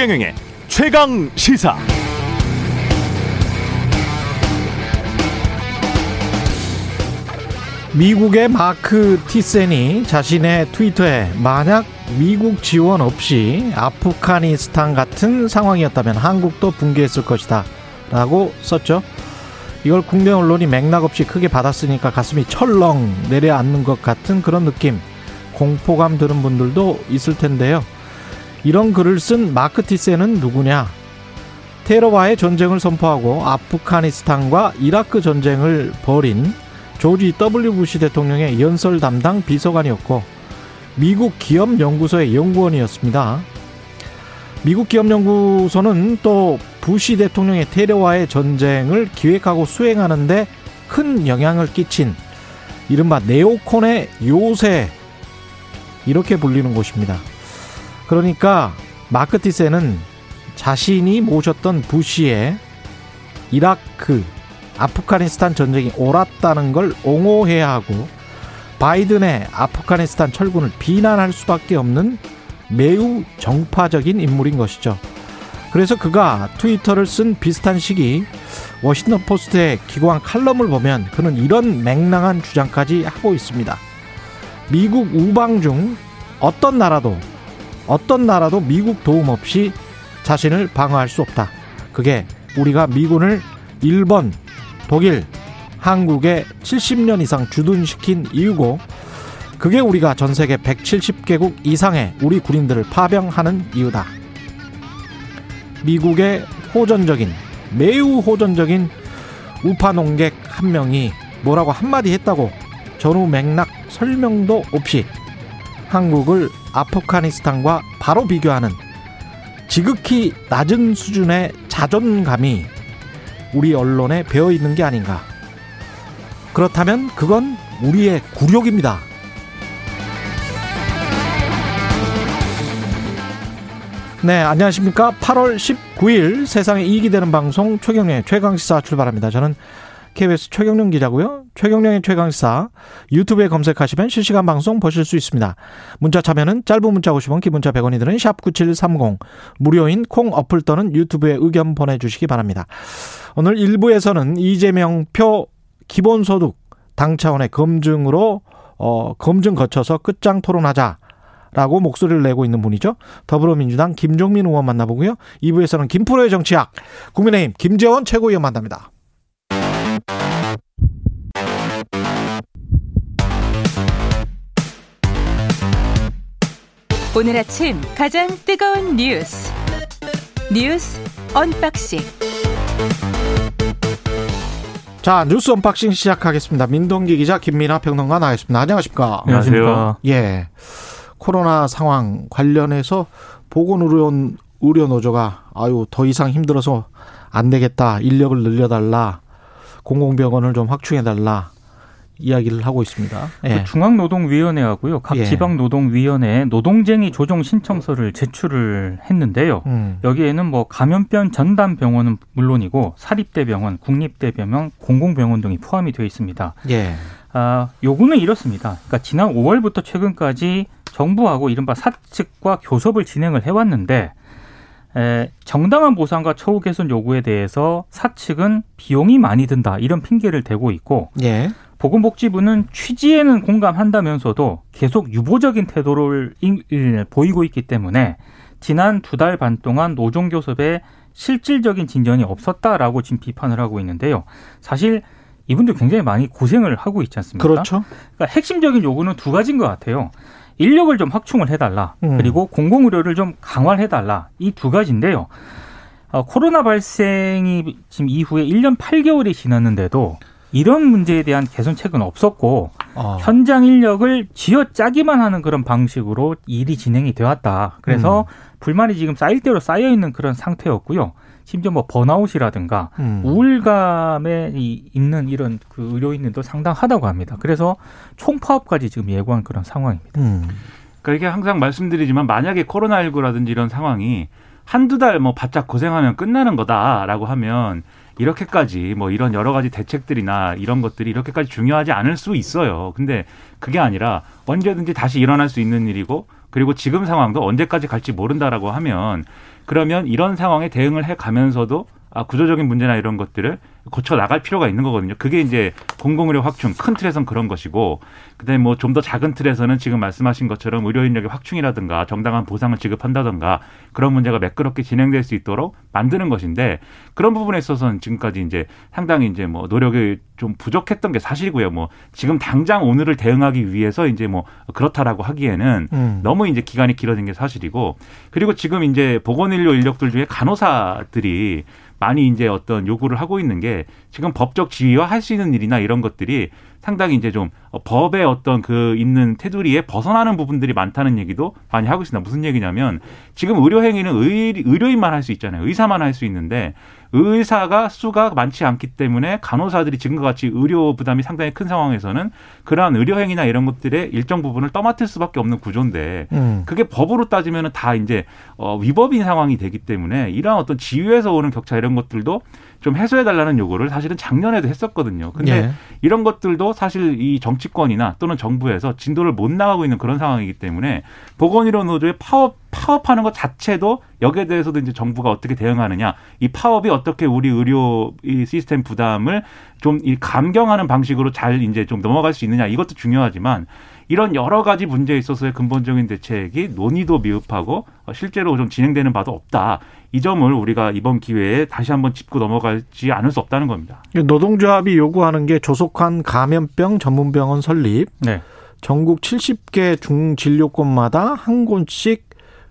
최경영의 최강 시사. 미국의 마크 티센이 자신의 트위터에 만약 미국 지원 없이 아프가니스탄 같은 상황이었다면 한국도 붕괴했을 것이다 라고 썼죠. 이걸 국내 언론이 맥락 없이 크게 받았으니까 가슴이 철렁 내려앉는 것 같은 그런 느낌, 공포감 드는 분들도 있을 텐데요. 이런 글을 쓴 마크 티센은 누구냐? 테러와의 전쟁을 선포하고 아프가니스탄과 이라크 전쟁을 벌인 조지 W 부시 대통령의 연설 담당 비서관이었고 미국 기업연구소의 연구원이었습니다. 미국 기업연구소는 또 부시 대통령의 테러와의 전쟁을 기획하고 수행하는데 큰 영향을 끼친 이른바 네오콘의 요새 이렇게 불리는 곳입니다. 그러니까 마크 티세는 자신이 모셨던 부시의 이라크, 아프가니스탄 전쟁이 옳았다는 걸 옹호해야 하고 바이든의 아프가니스탄 철군을 비난할 수밖에 없는 매우 정파적인 인물인 것이죠. 그래서 그가 트위터를 쓴 비슷한 시기 워싱턴 포스트의 기고한 칼럼을 보면 그는 이런 맹랑한 주장까지 하고 있습니다. 미국 우방 중 어떤 나라도 어떤 나라도 미국 도움 없이 자신을 방어할 수 없다. 그게 우리가 미군을 일본, 독일, 한국에 70년 이상 주둔시킨 이유고 그게 우리가 전 세계 170개국 이상의 우리 군인들을 파병하는 이유다. 미국의 호전적인 매우 호전적인 우파 농객 한 명이 뭐라고 한마디 했다고 전후 맥락 설명도 없이 한국을 아프가니스탄과 바로 비교하는 지극히 낮은 수준의 자존감이 우리 언론에 배어 있는 게 아닌가. 그렇다면 그건 우리의 굴욕입니다. 네, 안녕하십니까. 8월 19일 세상에 이익이 되는 방송 최경련의 최강시사 출발합니다. 저는 KBS 최경련 기자고요. 최경련의 최강시사 유튜브에 검색하시면 실시간 방송 보실 수 있습니다. 문자 참여는 짧은 문자 50원, 기본자 100원이 드는 샵9730 무료인 콩 어플 또는 유튜브에 의견 보내주시기 바랍니다. 오늘 1부에서는 이재명 표 기본소득 당 차원의 검증으로 어, 검증 거쳐서 끝장 토론하자. 라고 목소리를 내고 있는 분이죠. 더불어민주당 김종민 의원 만나보고요. 2부에서는 김프로의 정치학, 국민의힘 김재원 최고위원 만납니다. 오늘 아침 가장 뜨거운 뉴스 뉴스 unboxing 자 뉴스 unboxing 시작하겠습니다. 민동기 기자 김민아 평론가 나와있습니다. 안녕하십니까? 안녕하세요. 예. 코로나 상황 관련해서 보건의료 의료 노조가 아유 더 이상 힘들어서 안 되겠다 인력을 늘려달라 공공병원을 좀 확충해달라 이야기를 하고 있습니다. 예. 그 중앙노동위원회하고요, 각 예. 지방노동위원회 노동쟁이 조정 신청서를 제출을 했는데요. 음. 여기에는 뭐 감염병 전담 병원은 물론이고 사립대 병원, 국립대 병원, 공공병원 등이 포함이 되어 있습니다. 예. 아, 요구는 이렇습니다. 그러니까 지난 5월부터 최근까지 정부하고 이른바 사측과 교섭을 진행을 해왔는데 에, 정당한 보상과 처우 개선 요구에 대해서 사측은 비용이 많이 든다 이런 핑계를 대고 있고 예. 보건복지부는 취지에는 공감한다면서도 계속 유보적인 태도를 보이고 있기 때문에 지난 두 달 반 동안 노동 교섭에 실질적인 진전이 없었다라고 지금 비판을 하고 있는데요. 사실 이분들 굉장히 많이 고생을 하고 있지 않습니까? 그렇죠. 그러니까 핵심적인 요구는 두 가지인 것 같아요. 인력을 좀 확충을 해달라. 음. 그리고 공공의료를 좀 강화를 해달라. 이 두 가지인데요. 어, 코로나 발생이 지금 이후에 1년 8개월이 지났는데도 이런 문제에 대한 개선책은 없었고 어. 현장 인력을 쥐어짜기만 하는 그런 방식으로 일이 진행이 되었다. 그래서 음. 불만이 지금 쌓일 대로 쌓여 있는 그런 상태였고요. 심지어 뭐 번아웃이라든가 음. 우울감에 있는 이런 그 의료인들도 상당하다고 합니다. 그래서 총파업까지 지금 예고한 그런 상황입니다. 음. 그러니까 이게 항상 말씀드리지만 만약에 코로나19라든지 이런 상황이 한두 달 뭐 바짝 고생하면 끝나는 거다라고 하면 이렇게까지 뭐 이런 여러 가지 대책들이나 이런 것들이 이렇게까지 중요하지 않을 수 있어요. 근데 그게 아니라 언제든지 다시 일어날 수 있는 일이고 그리고 지금 상황도 언제까지 갈지 모른다라고 하면 그러면 이런 상황에 대응을 해 가면서도 아, 구조적인 문제나 이런 것들을 고쳐 나갈 필요가 있는 거거든요. 그게 이제 공공의료 확충 큰 틀에선 그런 것이고 그다음에 뭐 좀 더 작은 틀에서는 지금 말씀하신 것처럼 의료 인력의 확충이라든가 정당한 보상을 지급한다든가 그런 문제가 매끄럽게 진행될 수 있도록 만드는 것인데 그런 부분에 있어서는 지금까지 이제 상당히 이제 뭐 노력이 좀 부족했던 게 사실이고요. 뭐 지금 당장 오늘을 대응하기 위해서 이제 뭐 그렇다라고 하기에는 음. 너무 이제 기간이 길어진 게 사실이고 그리고 지금 이제 보건의료 인력들 중에 간호사들이 많이 이제 어떤 요구를 하고 있는 게 지금 법적 지위와 할 수 있는 일이나 이런 것들이 상당히 이제 좀 법의 어떤 그 있는 테두리에 벗어나는 부분들이 많다는 얘기도 많이 하고 있습니다. 무슨 얘기냐면 지금 의료 행위는 의, 의료인만 할 수 있잖아요. 의사만 할 수 있는데 의사가 수가 많지 않기 때문에 간호사들이 지금과 같이 의료 부담이 상당히 큰 상황에서는 그러한 의료 행위나 이런 것들의 일정 부분을 떠맡을 수밖에 없는 구조인데 음. 그게 법으로 따지면은 다 이제 어 위법인 상황이 되기 때문에 이러한 어떤 지위에서 오는 격차 이런 것들도 좀 해소해 달라는 요구를 사실은 작년에도 했었거든요. 근데 예. 이런 것들도 사실 이 정치권이나 또는 정부에서 진도를 못 나가고 있는 그런 상황이기 때문에 보건의료 노조의 파업 파업하는 것 자체도 여기에 대해서도 이제 정부가 어떻게 대응하느냐 이 파업이 어떻게 우리 의료 이 시스템 부담을 좀 이 감경하는 방식으로 잘 이제 좀 넘어갈 수 있느냐 이것도 중요하지만 이런 여러 가지 문제에 있어서의 근본적인 대책이 논의도 미흡하고 실제로 좀 진행되는 바도 없다. 이 점을 우리가 이번 기회에 다시 한번 짚고 넘어가지 않을 수 없다는 겁니다. 노동조합이 요구하는 게 조속한 감염병 전문병원 설립. 네. 전국 70개 중진료권마다 한 곳씩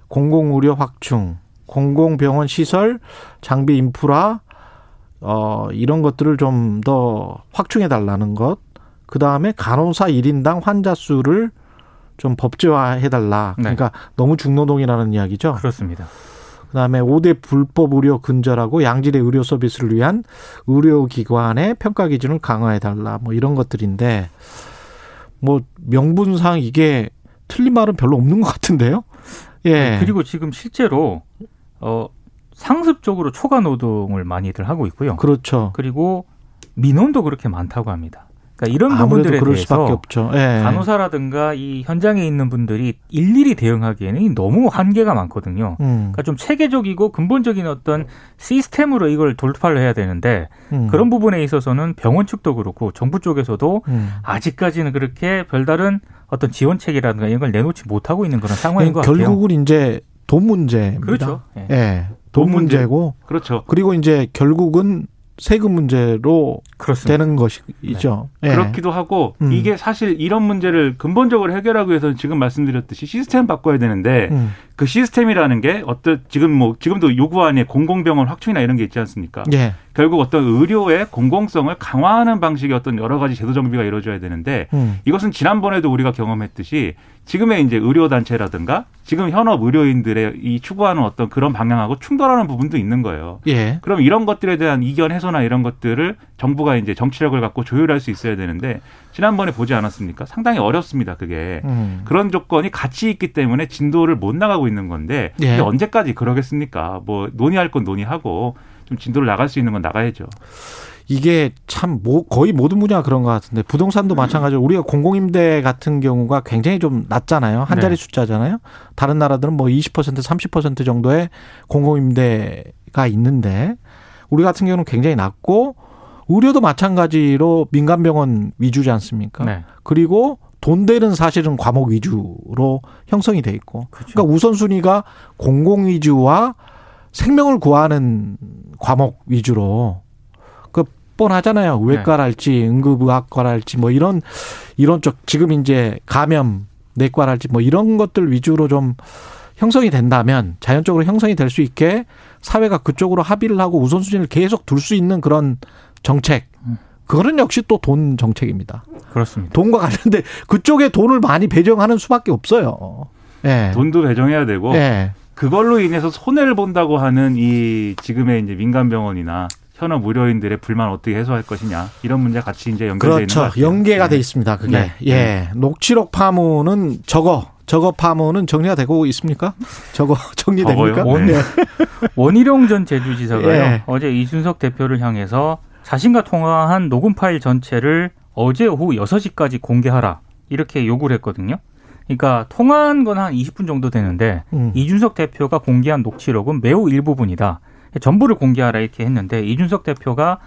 공공의료 확충, 공공병원 시설, 장비 인프라, 어, 이런 것들을 좀 더 확충해 달라는 것. 그 다음에 간호사 1인당 환자 수를 좀 법제화해 달라. 네. 그러니까 너무 중노동이라는 이야기죠. 그렇습니다. 그다음에 5대 불법 의료 근절하고 양질의 의료 서비스를 위한 의료기관의 평가 기준을 강화해 달라. 뭐 이런 것들인데 뭐 명분상 이게 틀린 말은 별로 없는 것 같은데요. 예. 네, 그리고 지금 실제로 어 상습적으로 초과 노동을 많이들 하고 있고요. 그렇죠. 그리고 민원도 그렇게 많다고 합니다. 그러니까 이런 부분들에 대해서 예. 간호사라든가 이 현장에 있는 분들이 일일이 대응하기에는 너무 한계가 많거든요. 음. 그러니까 좀 체계적이고 근본적인 어떤 시스템으로 이걸 돌파를 해야 되는데 음. 그런 부분에 있어서는 병원 측도 그렇고 정부 쪽에서도 음. 아직까지는 그렇게 별다른 어떤 지원책이라든가 이런 걸 내놓지 못하고 있는 그런 상황인 것 결국은 같아요. 결국은 이제 돈 문제입니다. 그렇죠. 예. 예. 돈, 돈 문제. 문제고 그렇죠. 그리고 이제 결국은 세금 문제로 그렇습니다. 되는 것이죠. 네. 네. 그렇기도 하고 음. 이게 사실 이런 문제를 근본적으로 해결하기 위해서는 지금 말씀드렸듯이 시스템 바꿔야 되는데 음. 그 시스템이라는 게 어떤 지금 뭐 지금도 요구안에 공공병원 확충이나 이런 게 있지 않습니까? 예. 결국 어떤 의료의 공공성을 강화하는 방식의 어떤 여러 가지 제도 정비가 이루어져야 되는데 음. 이것은 지난번에도 우리가 경험했듯이 지금의 이제 의료 단체라든가 지금 현업 의료인들의 이 추구하는 어떤 그런 방향하고 충돌하는 부분도 있는 거예요. 예. 그럼 이런 것들에 대한 이견 해소나 이런 것들을 정부가 이제 정치력을 갖고 조율할 수 있어야 되는데 지난번에 보지 않았습니까? 상당히 어렵습니다. 그게 음. 그런 조건이 같이 있기 때문에 진도를 못 나가고 있는 건데 예. 언제까지 그러겠습니까? 뭐 논의할 건 논의하고 좀 진도를 나갈 수 있는 건 나가야죠. 이게 참 뭐 거의 모든 분야가 그런 것 같은데 부동산도 음. 마찬가지로 우리가 공공임대 같은 경우가 굉장히 좀 낮잖아요. 한 자리 네. 숫자잖아요. 다른 나라들은 뭐 20% 30% 정도의 공공임대가 있는데 우리 같은 경우는 굉장히 낮고 의료도 마찬가지로 민간병원 위주지 않습니까? 네. 그리고 돈 되는 사실은 과목 위주로 형성이 돼 있고. 그렇죠. 그러니까 우선순위가 공공 위주와 생명을 구하는 과목 위주로 뻔하잖아요. 외과랄지 네. 응급의학과랄지 뭐 이런 이런 쪽 지금 이제 감염 내과랄지 뭐 이런 것들 위주로 좀 형성이 된다면 자연적으로 형성이 될 수 있게 사회가 그쪽으로 합의를 하고 우선순위를 계속 둘 수 있는 그런 정책. 그거는 역시 또 돈 정책입니다. 그렇습니다. 돈과 관련된 그쪽에 돈을 많이 배정하는 수밖에 없어요. 예. 돈도 배정해야 되고 예. 그걸로 인해서 손해를 본다고 하는 이 지금의 이제 민간 병원이나 현업 의료인들의 불만 어떻게 해소할 것이냐 이런 문제 같이 이제 연결돼 그렇죠. 있는 것 연계가 네. 돼 있습니다. 그게 네. 예 네. 녹취록 파문은 저거 저거 파문은 정리가 되고 있습니까? 저거 정리됩니까? 원, 네. 원희룡 전 제주지사가요 예. 어제 이준석 대표를 향해서 자신과 통화한 녹음 파일 전체를 어제 오후 6시까지 공개하라 이렇게 요구를 했거든요. 그러니까 통화한 건 한 20분 정도 되는데 음. 이준석 대표가 공개한 녹취록은 매우 일부분이다. 전부를 공개하라 이렇게 했는데 이준석 대표가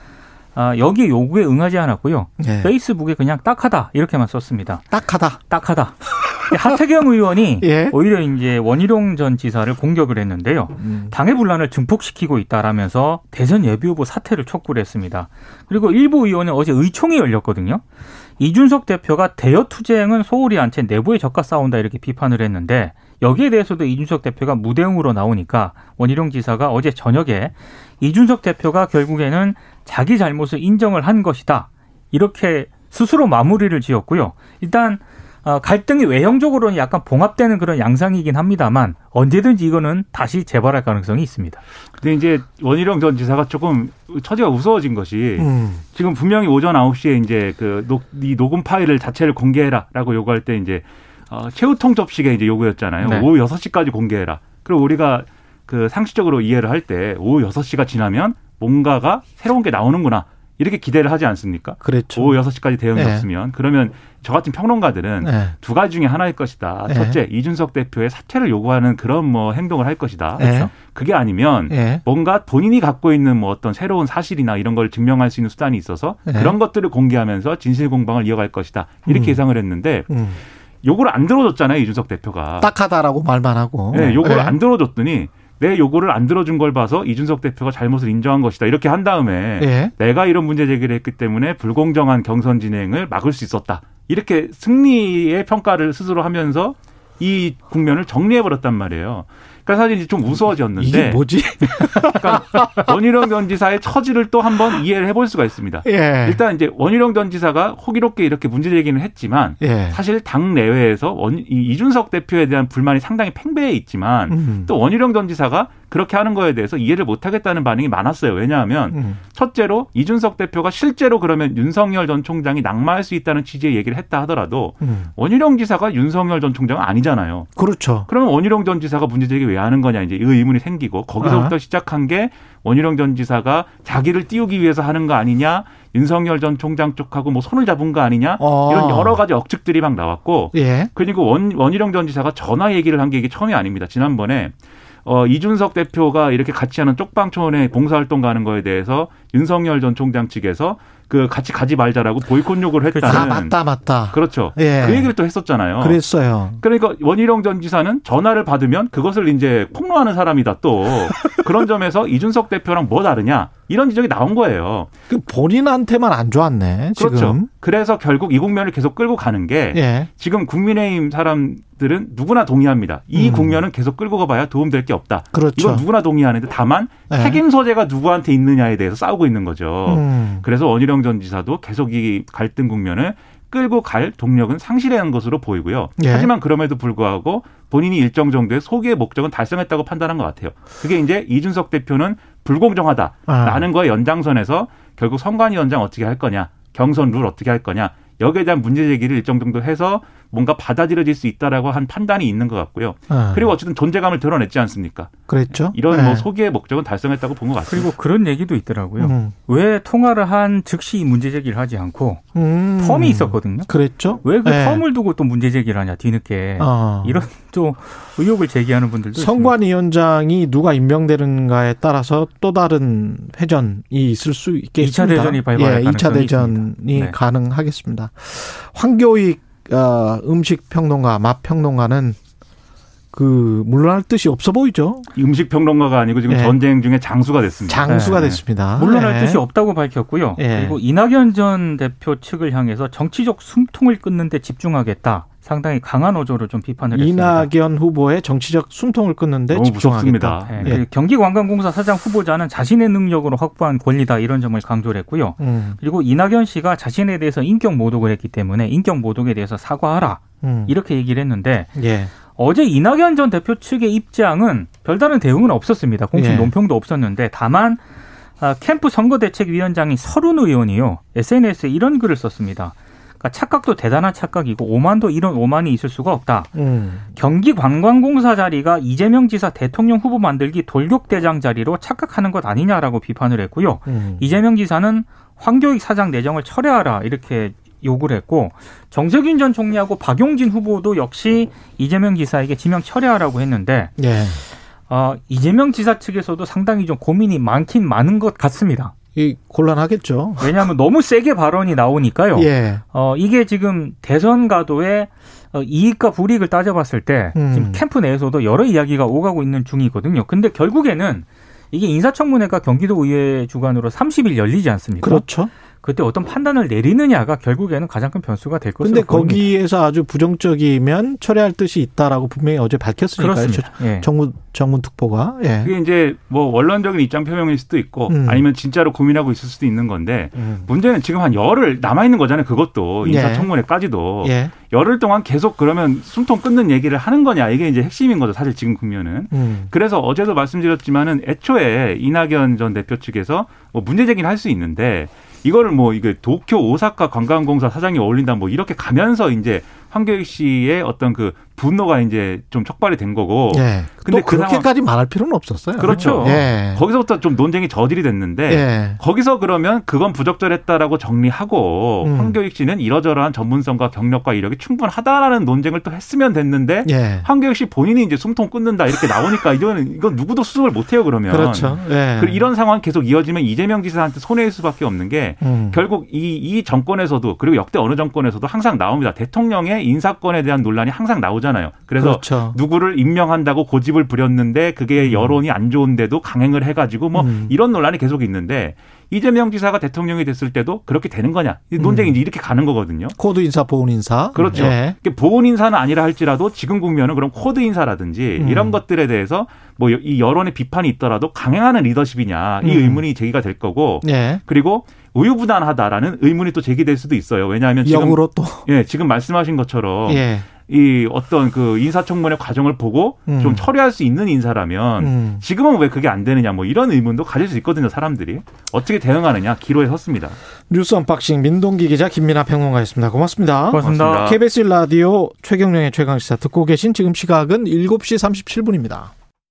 아, 여기 요구에 응하지 않았고요. 네. 페이스북에 그냥 딱하다 이렇게만 썼습니다. 딱하다. 딱하다. 하태경 의원이 예? 오히려 이제 원희룡 전 지사를 공격을 했는데요. 음. 당의 분란을 증폭시키고 있다라면서 대선 예비 후보 사퇴를 촉구를 했습니다. 그리고 일부 의원은 어제 의총이 열렸거든요. 이준석 대표가 대여 투쟁은 소홀히 한 채 내부에 적과 싸운다 이렇게 비판을 했는데 여기에 대해서도 이준석 대표가 무대응으로 나오니까 원희룡 지사가 어제 저녁에 이준석 대표가 결국에는 자기 잘못을 인정을 한 것이다. 이렇게 스스로 마무리를 지었고요. 일단 어, 갈등이 외형적으로는 약간 봉합되는 그런 양상이긴 합니다만 언제든지 이거는 다시 재발할 가능성이 있습니다. 근데 이제 원희룡 전 지사가 조금 처지가 우스워진 것이 음. 지금 분명히 오전 9시에 이제 그 녹, 이 녹음 파일을 자체를 공개해라라고 요구할 때 이제 어, 최후통 접식의 이제 요구였잖아요. 네. 오후 6시까지 공개해라. 그리고 우리가 그 상식적으로 이해를 할 때 오후 6시가 지나면 뭔가가 새로운 게 나오는구나. 이렇게 기대를 하지 않습니까? 그렇죠. 오후 6시까지 대응이 네. 없으면 그러면 저 같은 평론가들은 네. 두 가지 중에 하나일 것이다. 네. 첫째, 이준석 대표의 사퇴를 요구하는 그런 뭐 행동을 할 것이다. 네. 그렇죠? 그게 아니면 네. 뭔가 본인이 갖고 있는 뭐 어떤 새로운 사실이나 이런 걸 증명할 수 있는 수단이 있어서 네. 그런 것들을 공개하면서 진실 공방을 이어갈 것이다. 이렇게 음. 예상을 했는데 음. 요구를 안 들어줬잖아요, 이준석 대표가. 딱하다라고 말만 하고. 네, 요구를 안 들어줬더니 내 요구를 안 들어준 걸 봐서 이준석 대표가 잘못을 인정한 것이다. 이렇게 한 다음에 예. 내가 이런 문제 제기를 했기 때문에 불공정한 경선 진행을 막을 수 있었다. 이렇게 승리의 평가를 스스로 하면서 이 국면을 정리해 버렸단 말이에요. 그러니까 사실 좀 우스워졌는데 이게 뭐지? 그러니까 원희룡 전 지사의 처지를 또 한번 이해를 해볼 수가 있습니다. 예. 일단 이제 원희룡 전 지사가 호기롭게 이렇게 문제 제기는 했지만 예. 사실 당 내외에서 원, 이준석 대표에 대한 불만이 상당히 팽배해 있지만 음. 또 원희룡 전 지사가 그렇게 하는 거에 대해서 이해를 못하겠다는 반응이 많았어요. 왜냐하면 음. 첫째로 이준석 대표가 실제로 그러면 윤석열 전 총장이 낙마할 수 있다는 취지의 얘기를 했다 하더라도 음. 원희룡 지사가 윤석열 전 총장은 아니잖아요. 그렇죠. 그러면 원희룡 전 지사가 문제 제기 왜 하는 거냐 이제 이 의문이 생기고 거기서부터 아. 시작한 게 원희룡 전 지사가 자기를 띄우기 위해서 하는 거 아니냐 윤석열 전 총장 쪽하고 뭐 손을 잡은 거 아니냐 어. 이런 여러 가지 억측들이 막 나왔고 예. 그리고 원, 원희룡 전 지사가 전화 얘기를 한 게 이게 처음이 아닙니다. 지난번에 어, 이준석 대표가 이렇게 같이 하는 쪽방촌에 봉사활동 가는 거에 대해서 윤석열 전 총장 측에서 그 같이 가지 말자라고 보이콧 요구를 그렇죠. 했다는. 아, 맞다, 맞다. 그렇죠. 예. 그 얘기를 또 했었잖아요. 그랬어요. 그러니까 원희룡 전 지사는 전화를 받으면 그것을 이제 폭로하는 사람이다 또. 그런 점에서 이준석 대표랑 뭐 다르냐. 이런 지적이 나온 거예요. 그 본인한테만 안 좋았네. 지금. 그렇죠. 그래서 결국 이 국면을 계속 끌고 가는 게 예. 지금 국민의힘 사람들은 누구나 동의합니다. 이 음. 국면은 계속 끌고 가봐야 도움될 게 없다. 그렇죠. 이건 누구나 동의하는데 다만 예. 책임 소재가 누구한테 있느냐에 대해서 싸우고 있는 거죠. 음. 그래서 원희룡 전 지사도 계속 이 갈등 국면을 끌고 갈 동력은 상실한 것으로 보이고요. 예. 하지만 그럼에도 불구하고 본인이 일정 정도의 소기의 목적은 달성했다고 판단한 것 같아요. 그게 이제 이준석 대표는 불공정하다라는 아. 거에 연장선에서 결국 선관위원장 어떻게 할 거냐, 경선 룰 어떻게 할 거냐, 여기에 대한 문제 제기를 일정 정도 해서 뭔가 받아들여질 수 있다라고 한 판단이 있는 것 같고요. 네. 그리고 어쨌든 존재감을 드러냈지 않습니까? 그랬죠. 이런 뭐 네. 뭐 소기의 목적은 달성했다고 본 것 같습니다. 그리고 그런 얘기도 있더라고요. 음. 왜 통화를 한 즉시 문제 제기를 하지 않고 음. 텀이 있었거든요. 그랬죠. 왜그 네. 텀을 두고 또 문제 제기를 하냐 뒤늦게 어. 이런 또 의혹을 제기하는 분들도 선관 위원장이 누가 임명되는가에 따라서 또 다른 회전이 있을 수 있겠습니다. 2차 대전이 발발할 예, 2차 대전이 네. 가능하겠습니다. 황교익 어, 음식 평론가, 맛 평론가는 그 물러날 뜻이 없어 보이죠. 음식 평론가가 아니고 지금 네. 전쟁 중에 장수가 됐습니다. 장수가 네. 됐습니다. 물러날 네. 뜻이 없다고 밝혔고요. 네. 그리고 이낙연 전 대표 측을 향해서 정치적 숨통을 끊는 데 집중하겠다. 상당히 강한 어조를 좀 비판을 했습니다. 이낙연 후보의 정치적 숨통을 끊는데 집중하겠다. 네. 네. 경기관광공사 사장 후보자는 자신의 능력으로 확보한 권리다 이런 점을 강조를 했고요. 음. 그리고 이낙연 씨가 자신에 대해서 인격 모독을 했기 때문에 인격 모독에 대해서 사과하라 음. 이렇게 얘기를 했는데 예. 어제 이낙연 전 대표 측의 입장은 별다른 대응은 없었습니다. 공식 예. 논평도 없었는데 다만 아, 캠프 선거대책위원장인 서른 의원이요 SNS에 이런 글을 썼습니다. 그러니까 착각도 대단한 착각이고 오만도 이런 오만이 있을 수가 없다. 음. 경기 관광공사 자리가 이재명 지사 대통령 후보 만들기 돌격대장 자리로 착각하는 것 아니냐라고 비판을 했고요. 음. 이재명 지사는 황교익 사장 내정을 철회하라 이렇게 요구를 했고 정세균 전 총리하고 박용진 후보도 역시 이재명 지사에게 지명 철회하라고 했는데 예. 어, 이재명 지사 측에서도 상당히 좀 고민이 많긴 많은 것 같습니다. 이 곤란하겠죠. 왜냐하면 너무 세게 발언이 나오니까요. 예. 어, 이게 지금 대선 가도에 어, 이익과 불이익을 따져봤을 때 음. 지금 캠프 내에서도 여러 이야기가 오가고 있는 중이거든요. 근데 결국에는 이게 인사청문회가 경기도 의회 주관으로 30일 열리지 않습니까? 그렇죠. 그때 어떤 판단을 내리느냐가 결국에는 가장 큰 변수가 될 것으로 근데 보입니다. 거기에서 아주 부정적이면 철회할 뜻이 있다라고 분명히 어제 밝혔으니까요. 예. 정문 정문 특보가. 예. 그게 이제 뭐 원론적인 입장 표명일 수도 있고 음. 아니면 진짜로 고민하고 있을 수도 있는 건데 음. 문제는 지금 한 열흘 남아 있는 거잖아요. 그것도 예. 인사청문회까지도 예. 열흘 동안 계속 그러면 숨통 끊는 얘기를 하는 거냐 이게 이제 핵심인 거죠. 사실 지금 국면은. 음. 그래서 어제도 말씀드렸지만은 애초에 이낙연 전 대표 측에서 뭐 문제 제기는 할 수 있는데 이거를 뭐 이게 도쿄 오사카 관광공사 사장이 어울린다 뭐 이렇게 가면서 이제 황교익 씨의 어떤 그 분노가 이제 좀 촉발이 된 거고. 예. 근데 그 그렇게까지 상황... 말할 필요는 없었어요. 그렇죠. 예. 거기서부터 좀 논쟁이 저질이 됐는데 예. 거기서 그러면 그건 부적절했다라고 정리하고 음. 황교익 씨는 이러저러한 전문성과 경력과 이력이 충분하다라는 논쟁을 또 했으면 됐는데 예. 황교익 씨 본인이 이제 숨통 끊는다 이렇게 나오니까 이거는 이건 누구도 수습을 못 해요 그러면. 그렇죠. 예. 그리고 이런 상황 계속 이어지면 이재명 지사한테 손해일 수밖에 없는 게 음. 결국 이, 이 정권에서도 그리고 역대 어느 정권에서도 항상 나옵니다. 대통령의 인사권에 대한 논란이 항상 나오 잖아요. 그래서 그렇죠. 누구를 임명한다고 고집을 부렸는데 그게 음. 여론이 안 좋은데도 강행을 해가지고 뭐 음. 이런 논란이 계속 있는데 이재명 지사가 대통령이 됐을 때도 그렇게 되는 거냐 논쟁이 음. 이렇게 가는 거거든요. 코드 인사, 보훈 인사. 그렇죠. 예. 보훈 인사는 아니라 할지라도 지금 국면은 그럼 코드 인사라든지 음. 이런 것들에 대해서 뭐 이 여론의 비판이 있더라도 강행하는 리더십이냐 이 음. 의문이 제기가 될 거고 예. 그리고 우유부단하다라는 의문이 또 제기될 수도 있어요. 왜냐하면 지금 예, 지금 말씀하신 것처럼 예. 이 어떤 그 인사청문회 과정을 보고 음. 좀 처리할 수 있는 인사라면 음. 지금은 왜 그게 안 되느냐 뭐 이런 의문도 가질 수 있거든요 사람들이 어떻게 대응하느냐 기로에 섰습니다. 뉴스 unboxing 민동기 기자 김민아 평론가였습니다. 고맙습니다. 고맙습니다. 고맙습니다. KBS 라디오 최경영의 최강시사 듣고 계신 지금 시각은 7시 37분입니다.